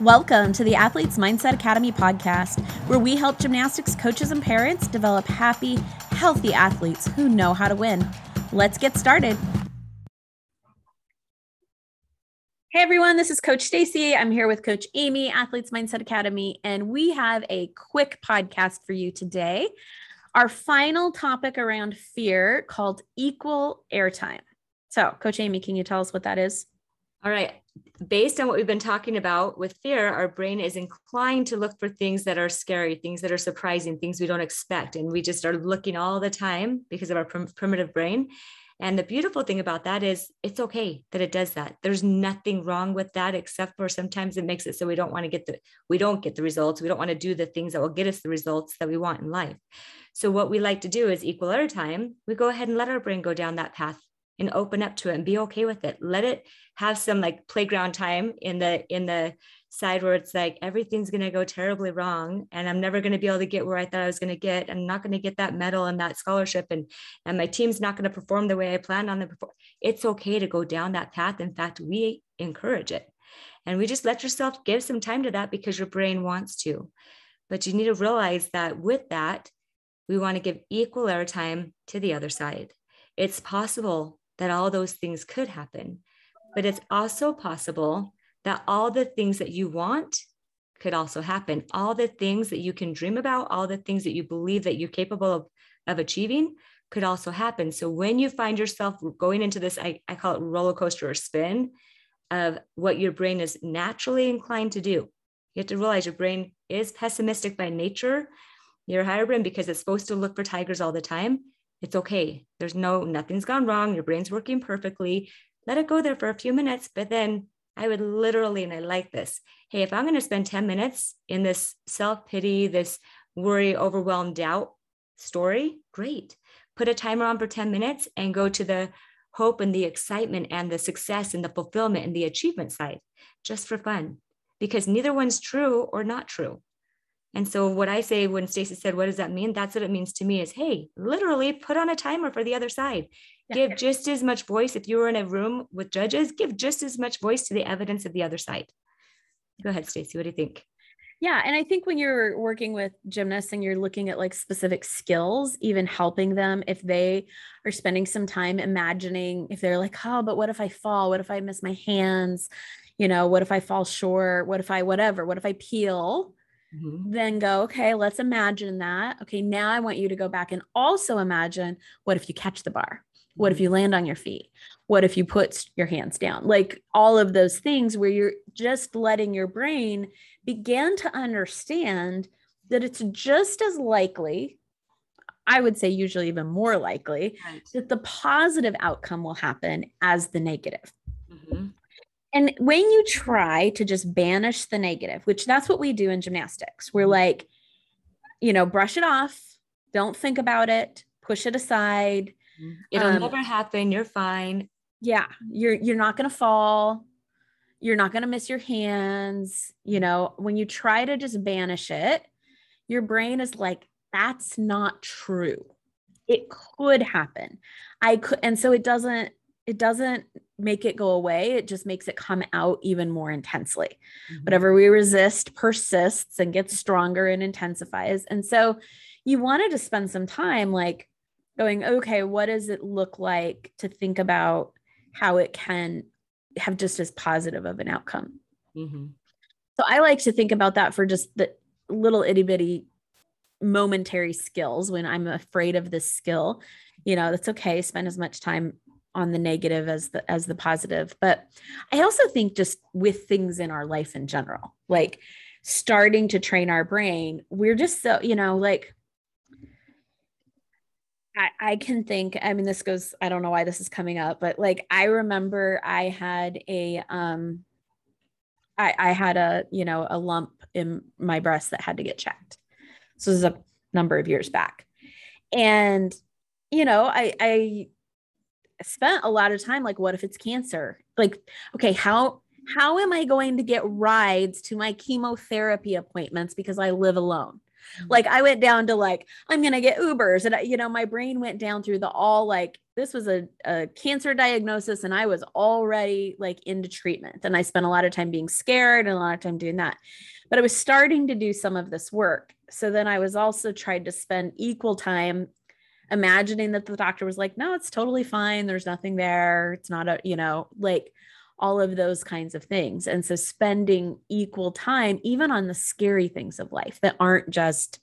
Welcome to the Athletes Mindset Academy podcast, where we help gymnastics coaches and parents develop happy, healthy athletes who know how to win. Let's get started. Hey everyone, this is Coach Stacy. I'm here with Coach Amy, Athletes Mindset Academy, and we have a quick podcast for you today. Our final topic around fear called equal airtime. So, Coach Amy, can you tell us what that is? All right. Based on what we've been talking about with fear, our brain is inclined to look for things that are scary, things that are surprising, things we don't expect. And we just are looking all the time because of our prim- primitive brain. And the beautiful thing about that is it's okay that it does that. There's nothing wrong with that, except for sometimes it makes it so we don't want to get the, we don't get the results. We don't want to do the things that will get us the results that we want in life. So what we like to do is equal airtime. We go ahead and let our brain go down that path and open up to it and be okay with it. Let it have some like playground time in the in the side where it's like everything's going to go terribly wrong and I'm never going to be able to get where I thought I was going to get. I'm not going to get that medal and that scholarship and and my team's not going to perform the way I planned on them before. It's okay to go down that path. In fact, we encourage it. And we just let yourself give some time to that because your brain wants to. But you need to realize that with that, we want to give equal airtime to the other side. It's possible that all those things could happen. But it's also possible that all the things that you want could also happen. All the things that you can dream about, all the things that you believe that you're capable of, of achieving could also happen. So when you find yourself going into this, I, I call it roller coaster or spin of what your brain is naturally inclined to do. You have to realize your brain is pessimistic by nature, your higher brain, because it's supposed to look for tigers all the time it's okay. There's no, nothing's gone wrong. Your brain's working perfectly. Let it go there for a few minutes. But then I would literally, and I like this hey, if I'm going to spend 10 minutes in this self pity, this worry, overwhelmed doubt story, great. Put a timer on for 10 minutes and go to the hope and the excitement and the success and the fulfillment and the achievement side just for fun because neither one's true or not true. And so what I say when Stacy said, what does that mean? That's what it means to me is, hey, literally put on a timer for the other side. Yeah. Give just as much voice. If you were in a room with judges, give just as much voice to the evidence of the other side. Go ahead, Stacy. What do you think? Yeah. And I think when you're working with gymnasts and you're looking at like specific skills, even helping them if they are spending some time imagining if they're like, oh, but what if I fall? What if I miss my hands? You know, what if I fall short? What if I, whatever? What if I peel? Mm-hmm. Then go, okay, let's imagine that. Okay, now I want you to go back and also imagine what if you catch the bar? What if mm-hmm. you land on your feet? What if you put your hands down? Like all of those things where you're just letting your brain begin to understand that it's just as likely, I would say usually even more likely, right. that the positive outcome will happen as the negative. And when you try to just banish the negative, which that's what we do in gymnastics, we're mm-hmm. like, you know, brush it off, don't think about it, push it aside. Mm-hmm. It'll um, never happen. You're fine. Yeah, you're you're not going to fall. You're not going to miss your hands. You know, when you try to just banish it, your brain is like, that's not true. It could happen. I could, and so it doesn't it doesn't make it go away it just makes it come out even more intensely mm-hmm. whatever we resist persists and gets stronger and intensifies and so you wanted to spend some time like going okay what does it look like to think about how it can have just as positive of an outcome mm-hmm. so i like to think about that for just the little itty bitty momentary skills when i'm afraid of this skill you know that's okay spend as much time on the negative as the as the positive. But i also think just with things in our life in general like starting to train our brain we're just so you know like I, I can think i mean this goes i don't know why this is coming up but like i remember i had a um i i had a you know a lump in my breast that had to get checked. So this is a number of years back. And you know i i spent a lot of time like what if it's cancer like okay how how am i going to get rides to my chemotherapy appointments because i live alone mm-hmm. like i went down to like i'm to get ubers and you know my brain went down through the all like this was a, a cancer diagnosis and I was already like into treatment. And I spent a lot of time being scared and a lot of time doing that. But I was starting to do some of this work. So then I was also tried to spend equal time imagining that the doctor was like, no, it's totally fine. There's nothing there. It's not a, you know, like all of those kinds of things. And so spending equal time, even on the scary things of life that aren't just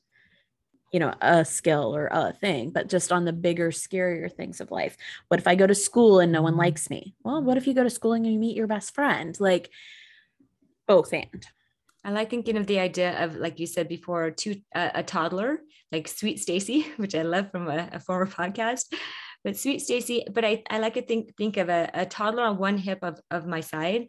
you know a skill or a thing but just on the bigger scarier things of life what if i go to school and no one mm-hmm. likes me well what if you go to school and you meet your best friend like both and I like thinking of the idea of, like you said before, to uh, a toddler, like Sweet Stacy, which I love from a, a former podcast. But Sweet Stacy, but I, I like to think think of a, a toddler on one hip of, of my side,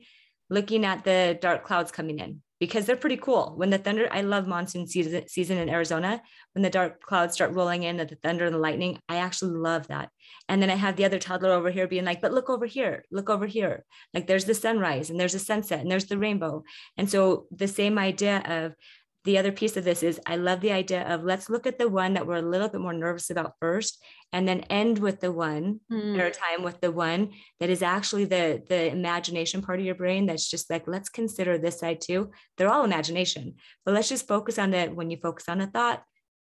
looking at the dark clouds coming in because they're pretty cool. When the thunder, I love monsoon season, season in Arizona. When the dark clouds start rolling in, that the thunder and the lightning, I actually love that. And then I have the other toddler over here being like, but look over here, look over here. Like there's the sunrise and there's a sunset and there's the rainbow. And so the same idea of the other piece of this is I love the idea of let's look at the one that we're a little bit more nervous about first and then end with the one mm. or time with the one that is actually the the imagination part of your brain that's just like let's consider this side too. They're all imagination but let's just focus on that when you focus on a thought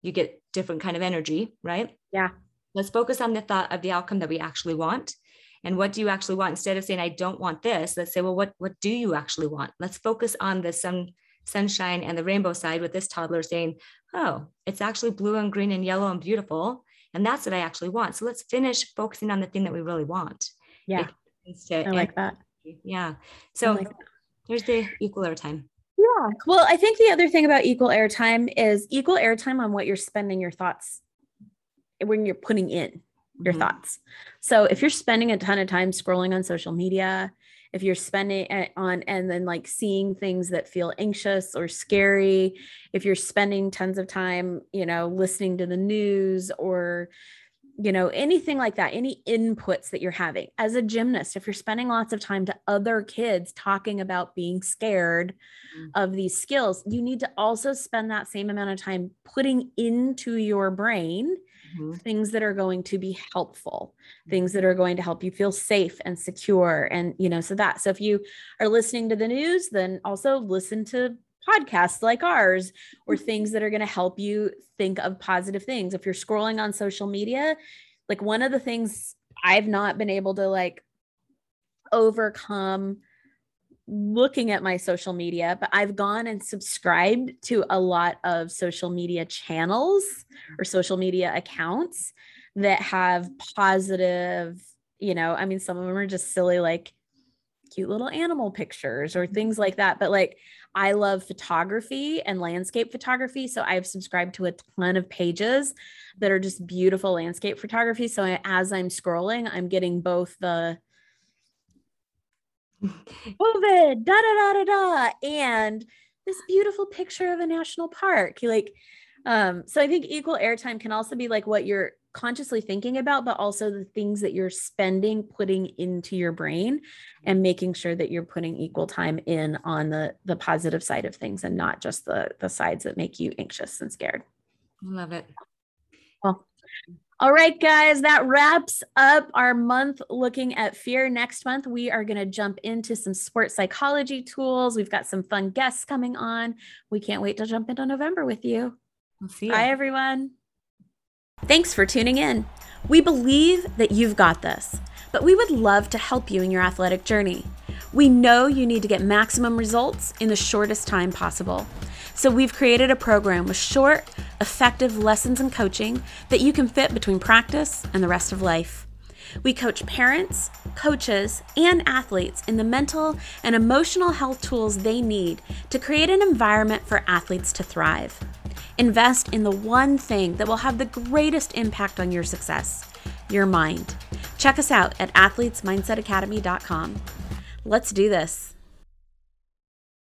you get different kind of energy right? Yeah. Let's focus on the thought of the outcome that we actually want and what do you actually want? Instead of saying i don't want this let's say well what what do you actually want? Let's focus on the sun sunshine and the rainbow side with this toddler saying, Oh, it's actually blue and green and yellow and beautiful. And that's what I actually want. So let's finish focusing on the thing that we really want. Yeah. To, I like that. Yeah. So like there's the equal airtime. Yeah. Well, I think the other thing about equal airtime is equal airtime on what you're spending your thoughts when you're putting in your mm-hmm. thoughts. So if you're spending a ton of time scrolling on social media, if you're spending it on and then like seeing things that feel anxious or scary if you're spending tons of time you know listening to the news or you know anything like that any inputs that you're having as a gymnast if you're spending lots of time to other kids talking about being scared mm-hmm. of these skills you need to also spend that same amount of time putting into your brain mm-hmm. things that are going to be helpful, things that are going to help you feel safe and secure. And, you know, so that, so if you are listening to the news, then also listen to podcasts like ours or mm-hmm. things that are going to help you think of positive things. If you're scrolling on social media, like one of the things I've not been able to like overcome looking at my social media, but I've gone and subscribed to a lot of social media channels or social media accounts that have positive, you know, I mean, some of them are just silly, like cute little animal pictures or things like that. But like, I love photography and landscape photography. So I've subscribed to a ton of pages that are just beautiful landscape photography. So I, as I'm scrolling, I'm getting both the, COVID, da da da da da, and this beautiful picture of a national park. Like, um, so I think equal airtime can also be like what you're consciously thinking about, but also the things that you're spending, putting into your brain, and making sure that you're putting equal time in on the the positive side of things and not just the the sides that make you anxious and scared. I love it. Well, all right, guys, that wraps up our month looking at fear. Next month, we are going to jump into some sports psychology tools. We've got some fun guests coming on. We can't wait to jump into November with you. We'll see you. Bye, everyone. Thanks for tuning in. We believe that you've got this, but we would love to help you in your athletic journey. We know you need to get maximum results in the shortest time possible. So we've created a program with short, effective lessons and coaching that you can fit between practice and the rest of life. We coach parents, coaches, and athletes in the mental and emotional health tools they need to create an environment for athletes to thrive. Invest in the one thing that will have the greatest impact on your success your mind. Check us out at athletesmindsetacademy.com. Let's do this.